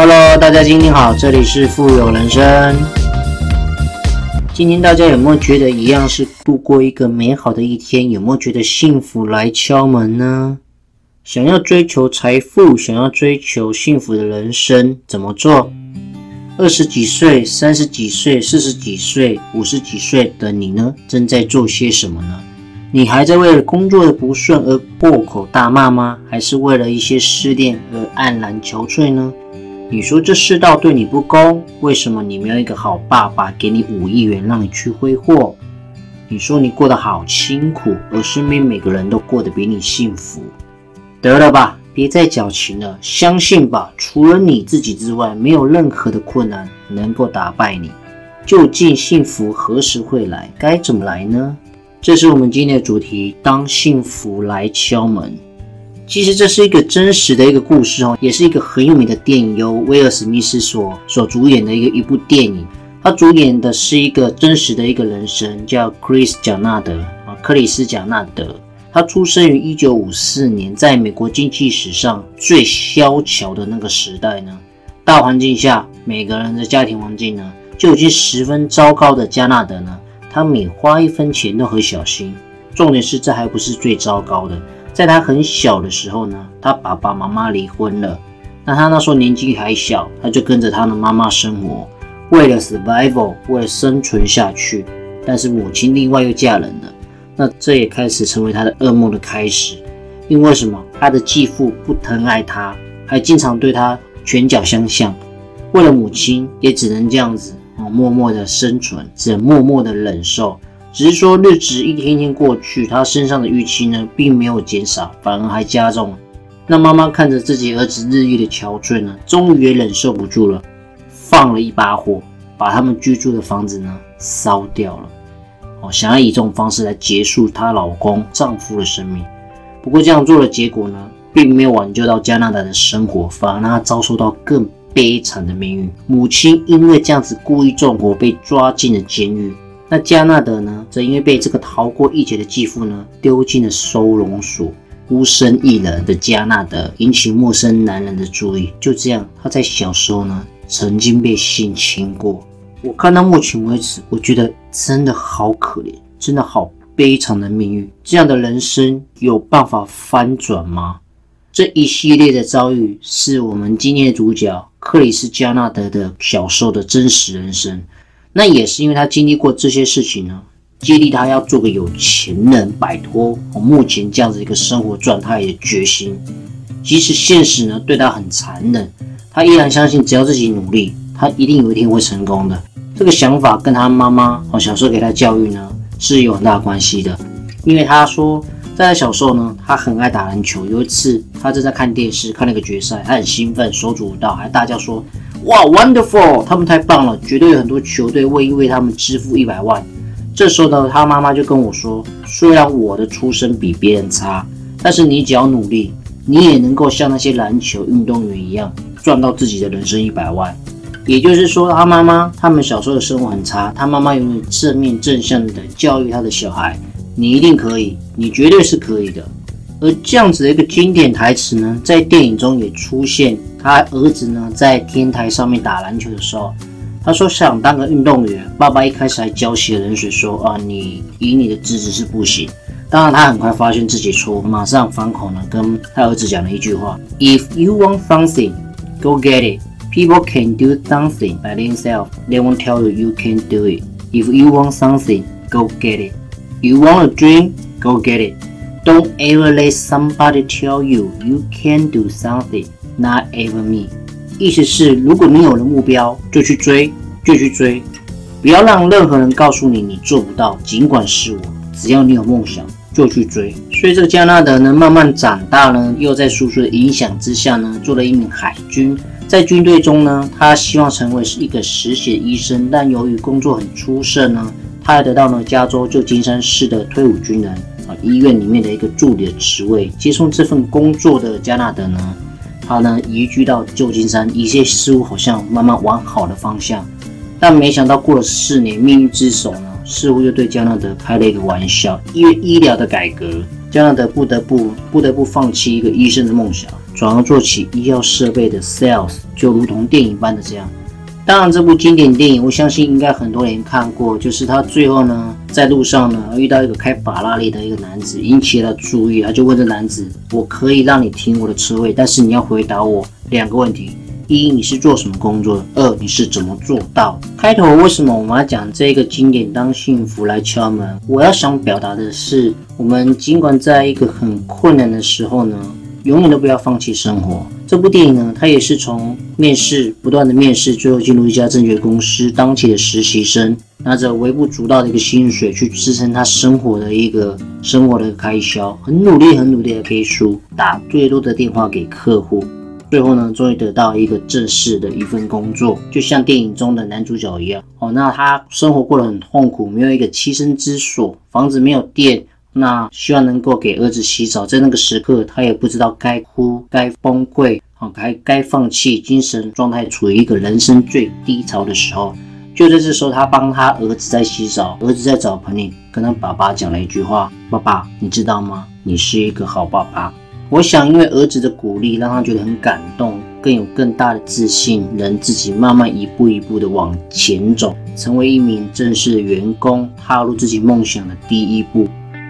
Hello，大家今天好，这里是富有人生。今天大家有没有觉得一样是度过一个美好的一天？有没有觉得幸福来敲门呢？想要追求财富，想要追求幸福的人生，怎么做？二十几岁、三十几岁、四十几岁、五十几岁的你呢？正在做些什么呢？你还在为了工作的不顺而破口大骂吗？还是为了一些失恋而黯然憔悴呢？你说这世道对你不公，为什么你没有一个好爸爸给你五亿元让你去挥霍？你说你过得好辛苦，而身边每个人都过得比你幸福，得了吧，别再矫情了，相信吧，除了你自己之外，没有任何的困难能够打败你。究竟幸福何时会来？该怎么来呢？这是我们今天的主题，当幸福来敲门。其实这是一个真实的一个故事哦，也是一个很有名的电影，由威尔史密斯所所主演的一个一部电影。他主演的是一个真实的一个人生，叫 Chris 贾纳德啊，克里斯贾纳德。他出生于一九五四年，在美国经济史上最萧条的那个时代呢，大环境下每个人的家庭环境呢就已经十分糟糕的加纳德呢。他每花一分钱都很小心。重点是，这还不是最糟糕的。在他很小的时候呢，他爸爸妈妈离婚了。那他那时候年纪还小，他就跟着他的妈妈生活，为了 survival，为了生存下去。但是母亲另外又嫁人了，那这也开始成为他的噩梦的开始。因为什么？他的继父不疼爱他，还经常对他拳脚相向。为了母亲，也只能这样子。默默的生存，只能默默的忍受。只是说日子一天天过去，他身上的预期呢，并没有减少，反而还加重了。那妈妈看着自己儿子日益的憔悴呢，终于也忍受不住了，放了一把火，把他们居住的房子呢烧掉了。哦，想要以这种方式来结束她老公丈夫的生命。不过这样做的结果呢，并没有挽救到加拿大的生活，反而让他遭受到更。悲惨的命运，母亲因为这样子故意纵火被抓进了监狱。那加纳德呢，则因为被这个逃过一劫的继父呢丢进了收容所，孤身一人的加纳德引起陌生男人的注意。就这样，他在小时候呢曾经被性侵过。我看到目前为止，我觉得真的好可怜，真的好悲惨的命运。这样的人生有办法翻转吗？这一系列的遭遇是我们今天的主角克里斯加纳德的小时候的真实人生。那也是因为他经历过这些事情呢，激励他要做个有钱人，摆脱我目前这样子一个生活状态的决心。即使现实呢对他很残忍，他依然相信只要自己努力，他一定有一天会成功的。这个想法跟他妈妈哦小时候给他教育呢是有很大关系的，因为他说。在他小时候呢，他很爱打篮球。有一次，他正在看电视，看那个决赛，他很兴奋，手舞足蹈，还大叫说：“哇，wonderful！他们太棒了，绝对有很多球队会为他们支付一百万。”这时候呢，他妈妈就跟我说：“虽然我的出身比别人差，但是你只要努力，你也能够像那些篮球运动员一样，赚到自己的人生一百万。”也就是说，他妈妈他们小时候的生活很差，他妈妈永远正面正向的教育他的小孩。你一定可以，你绝对是可以的。而这样子的一个经典台词呢，在电影中也出现。他儿子呢，在天台上面打篮球的时候，他说想当个运动员。爸爸一开始还浇洗冷水，说啊，你以你的资质是不行。当然，他很快发现自己错误，马上反口呢，跟他儿子讲了一句话：If you want something, go get it. People can do something by themselves. They won't tell you you can do it. If you want something, go get it. You want a dream? Go get it. Don't ever let somebody tell you you can do something. Not ever me. 意思是，如果你有了目标，就去追，就去追，不要让任何人告诉你你做不到。尽管是我，只要你有梦想，就去追。所以这个加纳德呢，慢慢长大呢，又在叔叔的影响之下呢，做了一名海军。在军队中呢，他希望成为是一个实习医生，但由于工作很出色呢。他还得到了加州旧金山市的退伍军人啊医院里面的一个助理的职位。接受这份工作的加纳德呢，他呢移居到旧金山，一切似乎好像慢慢往好的方向。但没想到过了四年，命运之手呢似乎又对加纳德开了一个玩笑。因为医疗的改革加纳德不得不不得不放弃一个医生的梦想，转而做起医药设备的 sales，就如同电影般的这样。当然，这部经典电影，我相信应该很多人看过。就是他最后呢，在路上呢，遇到一个开法拉利的一个男子，引起了注意。他就问这男子：“我可以让你停我的车位，但是你要回答我两个问题：一，你是做什么工作的？二，你是怎么做到？”开头为什么我们要讲这个经典？当幸福来敲门，我要想表达的是，我们尽管在一个很困难的时候呢。永远都不要放弃生活。这部电影呢，他也是从面试不断的面试，最后进入一家证券公司当起的实习生，拿着微不足道的一个薪水去支撑他生活的一个生活的开销，很努力很努力的背书，打最多的电话给客户，最后呢，终于得到一个正式的一份工作，就像电影中的男主角一样。哦，那他生活过得很痛苦，没有一个栖身之所，房子没有电。那希望能够给儿子洗澡，在那个时刻，他也不知道该哭、该崩溃，啊，该该放弃，精神状态处于一个人生最低潮的时候。就在这时候，他帮他儿子在洗澡，儿子在澡盆里跟他爸爸讲了一句话：“爸爸，你知道吗？你是一个好爸爸。”我想，因为儿子的鼓励，让他觉得很感动，更有更大的自信，能自己慢慢一步一步的往前走，成为一名正式的员工，踏入自己梦想的第一步。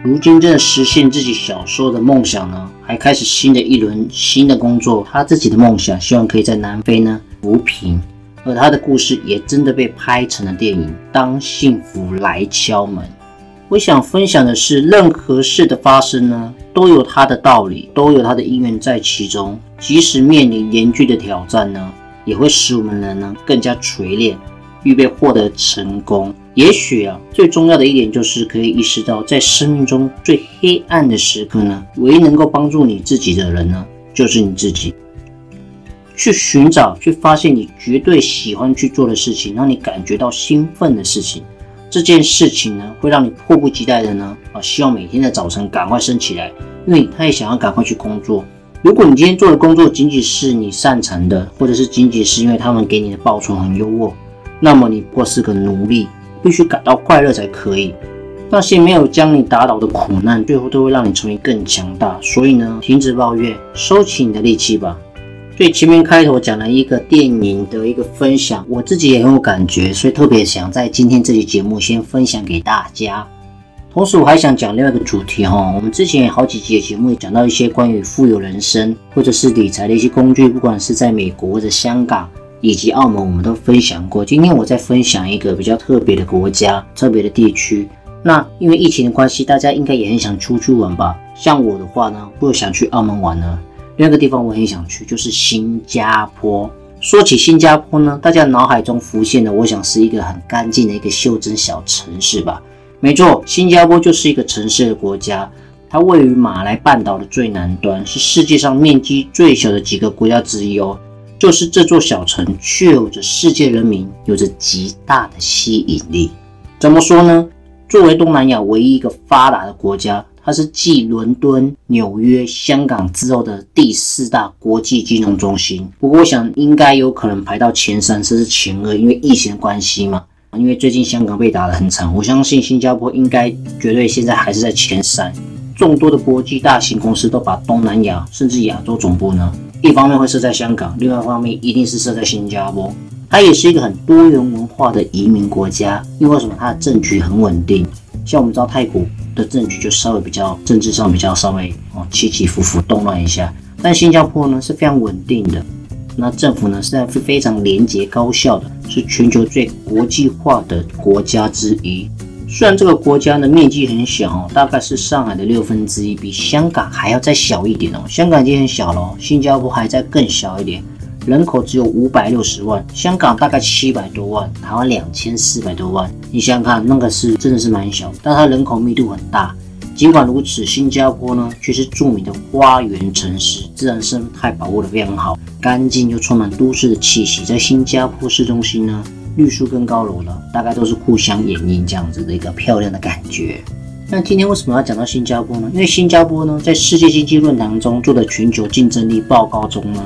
如今真的实现自己小时候的梦想呢，还开始新的一轮新的工作。他自己的梦想，希望可以在南非呢扶贫，而他的故事也真的被拍成了电影《当幸福来敲门》。我想分享的是，任何事的发生呢，都有它的道理，都有它的因缘在其中。即使面临严峻的挑战呢，也会使我们人呢更加锤炼，预备获得成功。也许啊，最重要的一点就是可以意识到，在生命中最黑暗的时刻呢，唯一能够帮助你自己的人呢，就是你自己。去寻找，去发现你绝对喜欢去做的事情，让你感觉到兴奋的事情。这件事情呢，会让你迫不及待的呢，啊，希望每天的早晨赶快升起来，因为他也想要赶快去工作。如果你今天做的工作仅仅是你擅长的，或者是仅仅是因为他们给你的报酬很优渥，那么你不过是个奴隶。必须感到快乐才可以。那些没有将你打倒的苦难，最后都会让你成为更强大。所以呢，停止抱怨，收起你的力气吧。最前面开头讲了一个电影的一个分享，我自己也很有感觉，所以特别想在今天这期节目先分享给大家。同时，我还想讲另外一个主题哈，我们之前有好几集的节目也讲到一些关于富有人生或者是理财的一些工具，不管是在美国或者香港。以及澳门，我们都分享过。今天我再分享一个比较特别的国家、特别的地区。那因为疫情的关系，大家应该也很想出去玩吧？像我的话呢，我想去澳门玩呢。另外一个地方我很想去，就是新加坡。说起新加坡呢，大家脑海中浮现的，我想是一个很干净的一个袖珍小城市吧？没错，新加坡就是一个城市的国家。它位于马来半岛的最南端，是世界上面积最小的几个国家之一哦。就是这座小城，却有着世界人民有着极大的吸引力。怎么说呢？作为东南亚唯一一个发达的国家，它是继伦敦、纽约、香港之后的第四大国际金融中心。不过，我想应该有可能排到前三甚至前二，因为疫情的关系嘛。因为最近香港被打得很惨，我相信新加坡应该绝对现在还是在前三。众多的国际大型公司都把东南亚甚至亚洲总部呢。一方面会设在香港，另外一方面一定是设在新加坡。它也是一个很多元文化的移民国家，因为什么？它的政局很稳定。像我们知道泰国的政局就稍微比较政治上比较稍微哦起起伏伏动乱一下，但新加坡呢是非常稳定的。那政府呢是在非常廉洁高效的，是全球最国际化的国家之一。虽然这个国家的面积很小哦，大概是上海的六分之一，比香港还要再小一点哦。香港已经很小了，新加坡还在更小一点，人口只有五百六十万，香港大概七百多万，台湾两千四百多万。你想想看，那个是真的是蛮小，但它人口密度很大。尽管如此，新加坡呢却是著名的花园城市，自然生态保护的非常好，干净又充满都市的气息。在新加坡市中心呢。绿树跟高楼了，大概都是互相掩映这样子的一个漂亮的感觉。那今天为什么要讲到新加坡呢？因为新加坡呢，在世界经济论坛中做的全球竞争力报告中呢，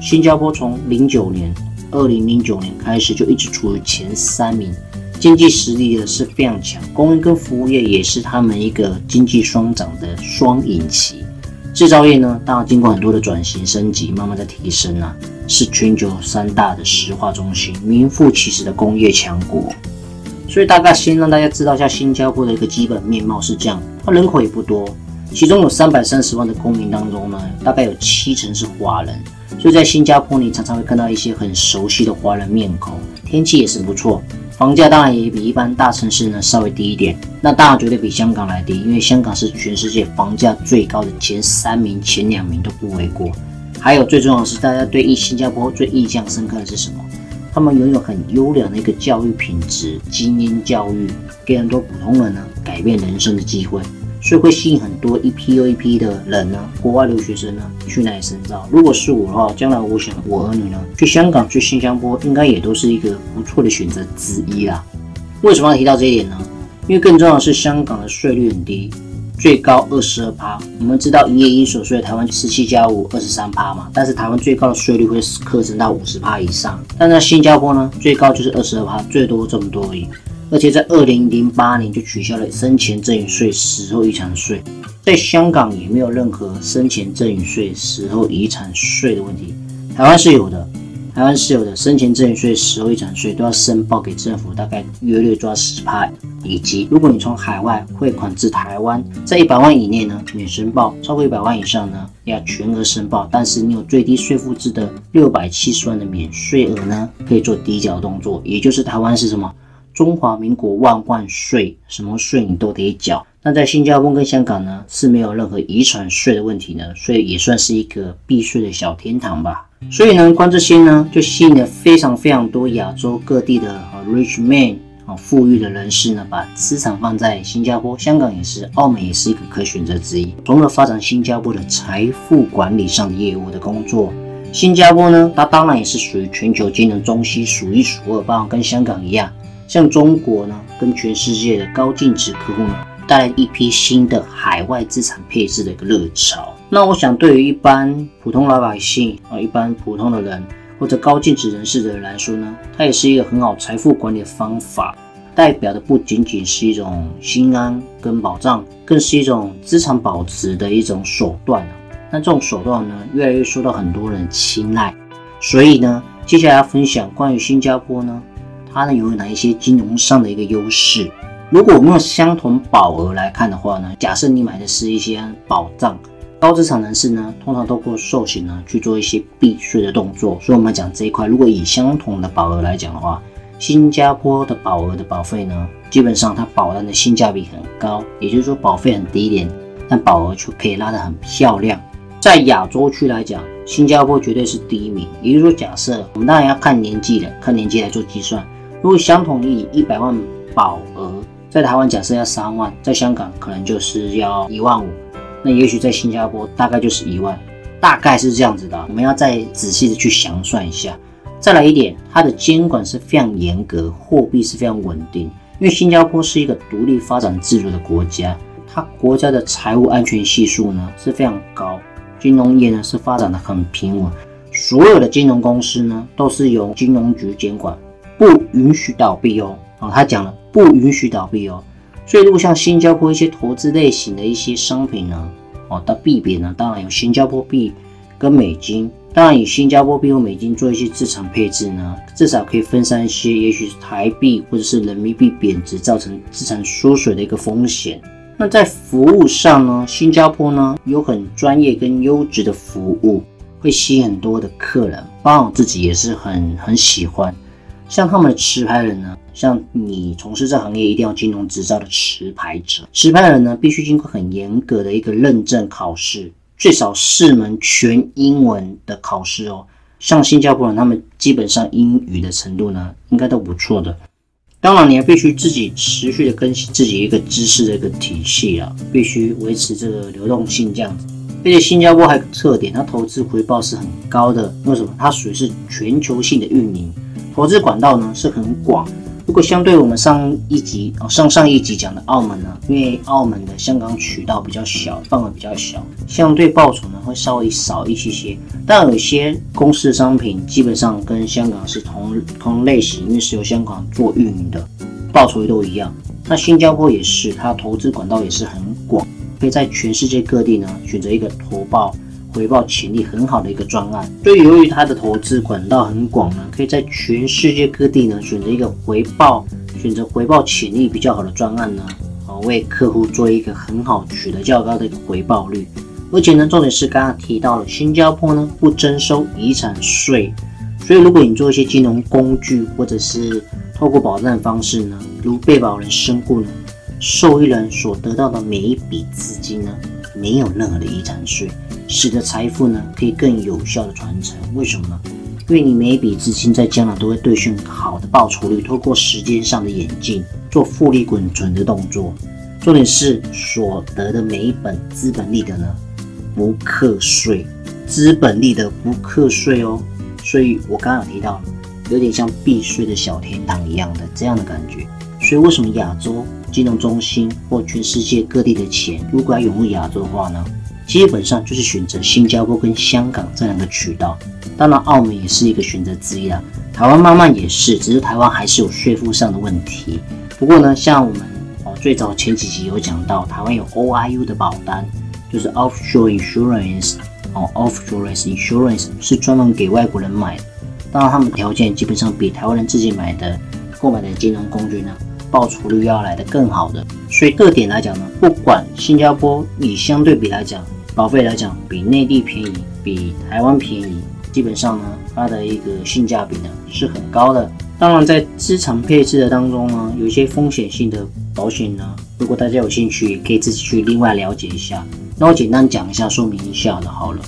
新加坡从零九年，二零零九年开始就一直处于前三名，经济实力呢是非常强，工业跟服务业也是他们一个经济双涨的双引擎。制造业呢，当然经过很多的转型升级，慢慢在提升啊，是全球三大的石化中心，名副其实的工业强国。所以大概先让大家知道一下新加坡的一个基本面貌是这样，它人口也不多，其中有三百三十万的公民当中呢，大概有七成是华人。所以在新加坡，你常常会看到一些很熟悉的华人面孔。天气也是不错，房价当然也比一般大城市呢稍微低一点。那当然绝对比香港来低，因为香港是全世界房价最高的前三名、前两名都不为过。还有最重要的是，大家对新加坡最印象深刻的是什么？他们拥有很优良的一个教育品质，精英教育，给很多普通人呢改变人生的机会。所以会吸引很多一批又一批的人呢，国外留学生呢去那里深造。如果是我的话，将来我想我儿女呢去香港、去新加坡，应该也都是一个不错的选择之一啦。为什么要提到这一点呢？因为更重要的是香港的税率很低，最高二十二趴。我们知道营业因所税台湾十七加五二十三趴嘛，但是台湾最高的税率会课征到五十趴以上。但在新加坡呢，最高就是二十二趴，最多这么多而已。而且在二零零八年就取消了生前赠与税、死后遗产税，在香港也没有任何生前赠与税、死后遗产税的问题。台湾是有的，台湾是有的，生前赠与税、死后遗产税都要申报给政府，大概约略抓十趴。以及如果你从海外汇款至台湾，在一百万以内呢免申报，超过一百万以上呢要全额申报。但是你有最低税负制的六百七十万的免税额呢，可以做抵缴动作，也就是台湾是什么？中华民国万万岁！什么税你都得缴。那在新加坡跟香港呢是没有任何遗产税的问题呢，所以也算是一个避税的小天堂吧。所以呢，光这些呢就吸引了非常非常多亚洲各地的 rich man 啊富裕的人士呢，把资产放在新加坡、香港也是，澳门也是一个可选择之一，从而发展新加坡的财富管理上的业务的工作。新加坡呢，它当然也是属于全球金融中心数一数二，包括跟香港一样。像中国呢，跟全世界的高净值客户呢，带来一批新的海外资产配置的一个热潮。那我想，对于一般普通老百姓啊，一般普通的人或者高净值人士的人来说呢，它也是一个很好财富管理的方法，代表的不仅仅是一种心安跟保障，更是一种资产保值的一种手段。那这种手段呢，越来越受到很多人青睐。所以呢，接下来要分享关于新加坡呢。它呢有哪一些金融上的一个优势？如果我们用相同保额来看的话呢，假设你买的是一些保障，高资产人士呢，通常透过寿险呢去做一些避税的动作。所以我们讲这一块，如果以相同的保额来讲的话，新加坡的保额的保费呢，基本上它保单的性价比很高，也就是说保费很低廉，但保额却可以拉得很漂亮。在亚洲区来讲，新加坡绝对是第一名。也就是说，假设我们当然要看年纪的，看年纪来做计算。如果相同以一百万保额，在台湾假设要三万，在香港可能就是要一万五，那也许在新加坡大概就是一万，大概是这样子的。我们要再仔细的去详算一下。再来一点，它的监管是非常严格，货币是非常稳定，因为新加坡是一个独立发展自主的国家，它国家的财务安全系数呢是非常高，金融业呢是发展的很平稳，所有的金融公司呢都是由金融局监管。不允许倒闭哦，啊，他讲了不允许倒闭哦，所以如果像新加坡一些投资类型的一些商品呢，哦，的币别呢，当然有新加坡币跟美金，当然以新加坡币或美金做一些资产配置呢，至少可以分散一些，也许是台币或者是人民币贬值造成资产缩水的一个风险。那在服务上呢，新加坡呢有很专业跟优质的服务，会吸引很多的客人，包括我自己也是很很喜欢。像他们的持牌人呢，像你从事这行业一定要金融执照的持牌者，持牌人呢必须经过很严格的一个认证考试，最少四门全英文的考试哦。像新加坡人，他们基本上英语的程度呢，应该都不错的。当然，你还必须自己持续的更新自己一个知识的一个体系啊，必须维持这个流动性这样子。而且新加坡还有个特点，它投资回报是很高的。为什么？它属于是全球性的运营。投资管道呢是很广，如果相对我们上一集哦上上一集讲的澳门呢，因为澳门的香港渠道比较小，范围比较小，相对报酬呢会稍微少一些些。但有些公司的商品基本上跟香港是同同类型，因为是由香港做运营的。报酬率都一样。那新加坡也是，它投资管道也是很广，可以在全世界各地呢选择一个投报回报潜力很好的一个专案。所以由于它的投资管道很广呢，可以在全世界各地呢选择一个回报选择回报潜力比较好的专案呢，啊为客户做一个很好取得较高的一个回报率。而且呢，重点是刚刚提到了新加坡呢不征收遗产税，所以如果你做一些金融工具或者是透过保障方式呢，如被保人身故呢，受益人所得到的每一笔资金呢，没有任何的遗产税，使得财富呢可以更有效的传承。为什么呢？因为你每一笔资金在将来都会兑现好的报酬率，透过时间上的演进，做复利滚存的动作。重点是所得的每一本资本利得呢，不课税，资本利得不课税哦。所以我刚刚有提到。有点像避税的小天堂一样的这样的感觉，所以为什么亚洲金融中心或全世界各地的钱，如果要涌入亚洲的话呢？基本上就是选择新加坡跟香港这两个渠道，当然澳门也是一个选择之一啦。台湾慢慢也是，只是台湾还是有税负上的问题。不过呢，像我们哦最早前几集有讲到，台湾有 OIU 的保单，就是 Offshore Insurance 哦，Offshore Insurance 是专门给外国人买的。当然，他们条件基本上比台湾人自己买的、购买的金融工具呢，报酬率要来的更好的。所以个点来讲呢，不管新加坡以相对比来讲，保费来讲比内地便宜，比台湾便宜，基本上呢，它的一个性价比呢是很高的。当然，在资产配置的当中呢，有一些风险性的保险呢，如果大家有兴趣，也可以自己去另外了解一下。那我简单讲一下，说明一下的好了。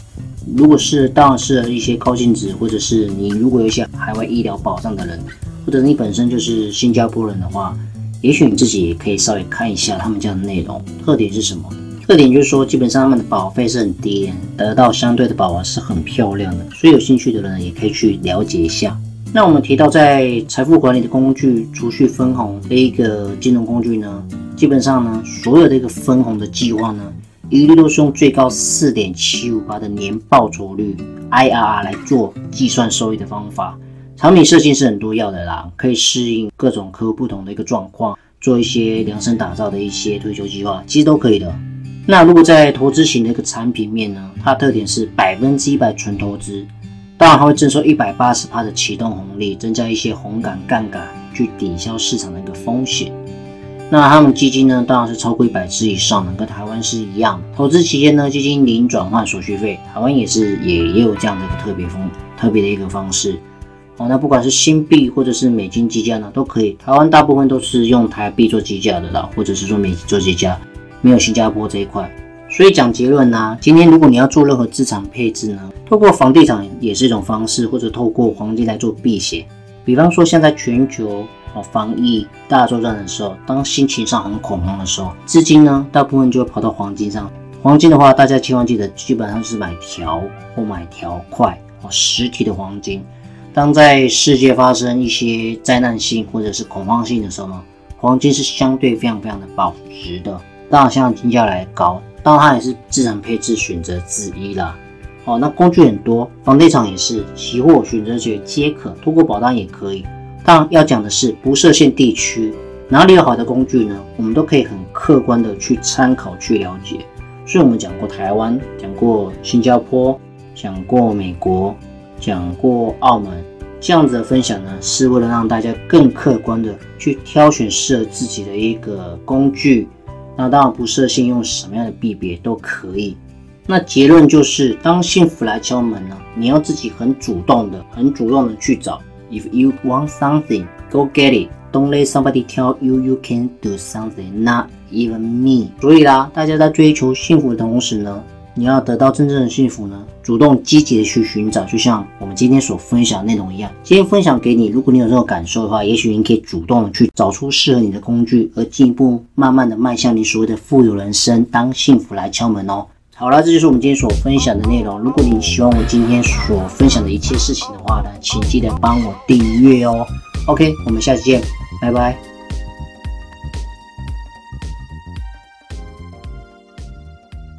如果是当然是一些高净值，或者是你如果有一些海外医疗保障的人，或者你本身就是新加坡人的话，也许你自己也可以稍微看一下他们这样的内容。特点是什么？特点就是说，基本上他们的保费是很低，得到相对的保额是很漂亮的。所以有兴趣的人也可以去了解一下。那我们提到在财富管理的工具储蓄分红的一个金融工具呢，基本上呢，所有的一个分红的计划呢。一律都是用最高四点七五八的年报酬率 IRR 来做计算收益的方法。产品设计是很多要的啦，可以适应各种客户不同的一个状况，做一些量身打造的一些退休计划，其实都可以的。那如果在投资型的一个产品面呢，它特点是百分之一百纯投资，当然还会征收一百八十趴的启动红利，增加一些红杆杠杆去抵消市场的一个风险。那他们基金呢，当然是超过一百只以上的，跟台湾是一样。投资期间呢，基金零转换手续费，台湾也是也也有这样的一个特别风特别的一个方式。哦，那不管是新币或者是美金计价呢，都可以。台湾大部分都是用台币做计价的啦，或者是说美金做计价，没有新加坡这一块。所以讲结论呢，今天如果你要做任何资产配置呢，透过房地产也是一种方式，或者透过黄金来做避险。比方说现在全球。哦，防疫大作战的时候，当心情上很恐慌的时候，资金呢，大部分就会跑到黄金上。黄金的话，大家千万记得，基本上是买条或买条块哦，实体的黄金。当在世界发生一些灾难性或者是恐慌性的时候呢，黄金是相对非常非常的保值的。当然，像金价来高，当然它也是资产配置选择之一啦。哦，那工具很多，房地产也是，期货选择权皆可，通过保单也可以。当然要讲的是不设限地区，哪里有好的工具呢？我们都可以很客观的去参考去了解。所以我们讲过台湾，讲过新加坡，讲过美国，讲过澳门，这样子的分享呢，是为了让大家更客观的去挑选适合自己的一个工具。那当然不设限，用什么样的币别都可以。那结论就是，当幸福来敲门呢，你要自己很主动的、很主动的去找。If you want something, go get it. Don't let somebody tell you you can do something, not even me. 所以啦，大家在追求幸福的同时呢，你要得到真正的幸福呢，主动积极的去寻找，就像我们今天所分享的内容一样。今天分享给你，如果你有这种感受的话，也许你可以主动的去找出适合你的工具，而进一步慢慢的迈向你所谓的富有人生，当幸福来敲门哦。好了，这就是我们今天所分享的内容。如果你喜欢我今天所分享的一切事情的话呢，请记得帮我订阅哦。OK，我们下期见，拜拜。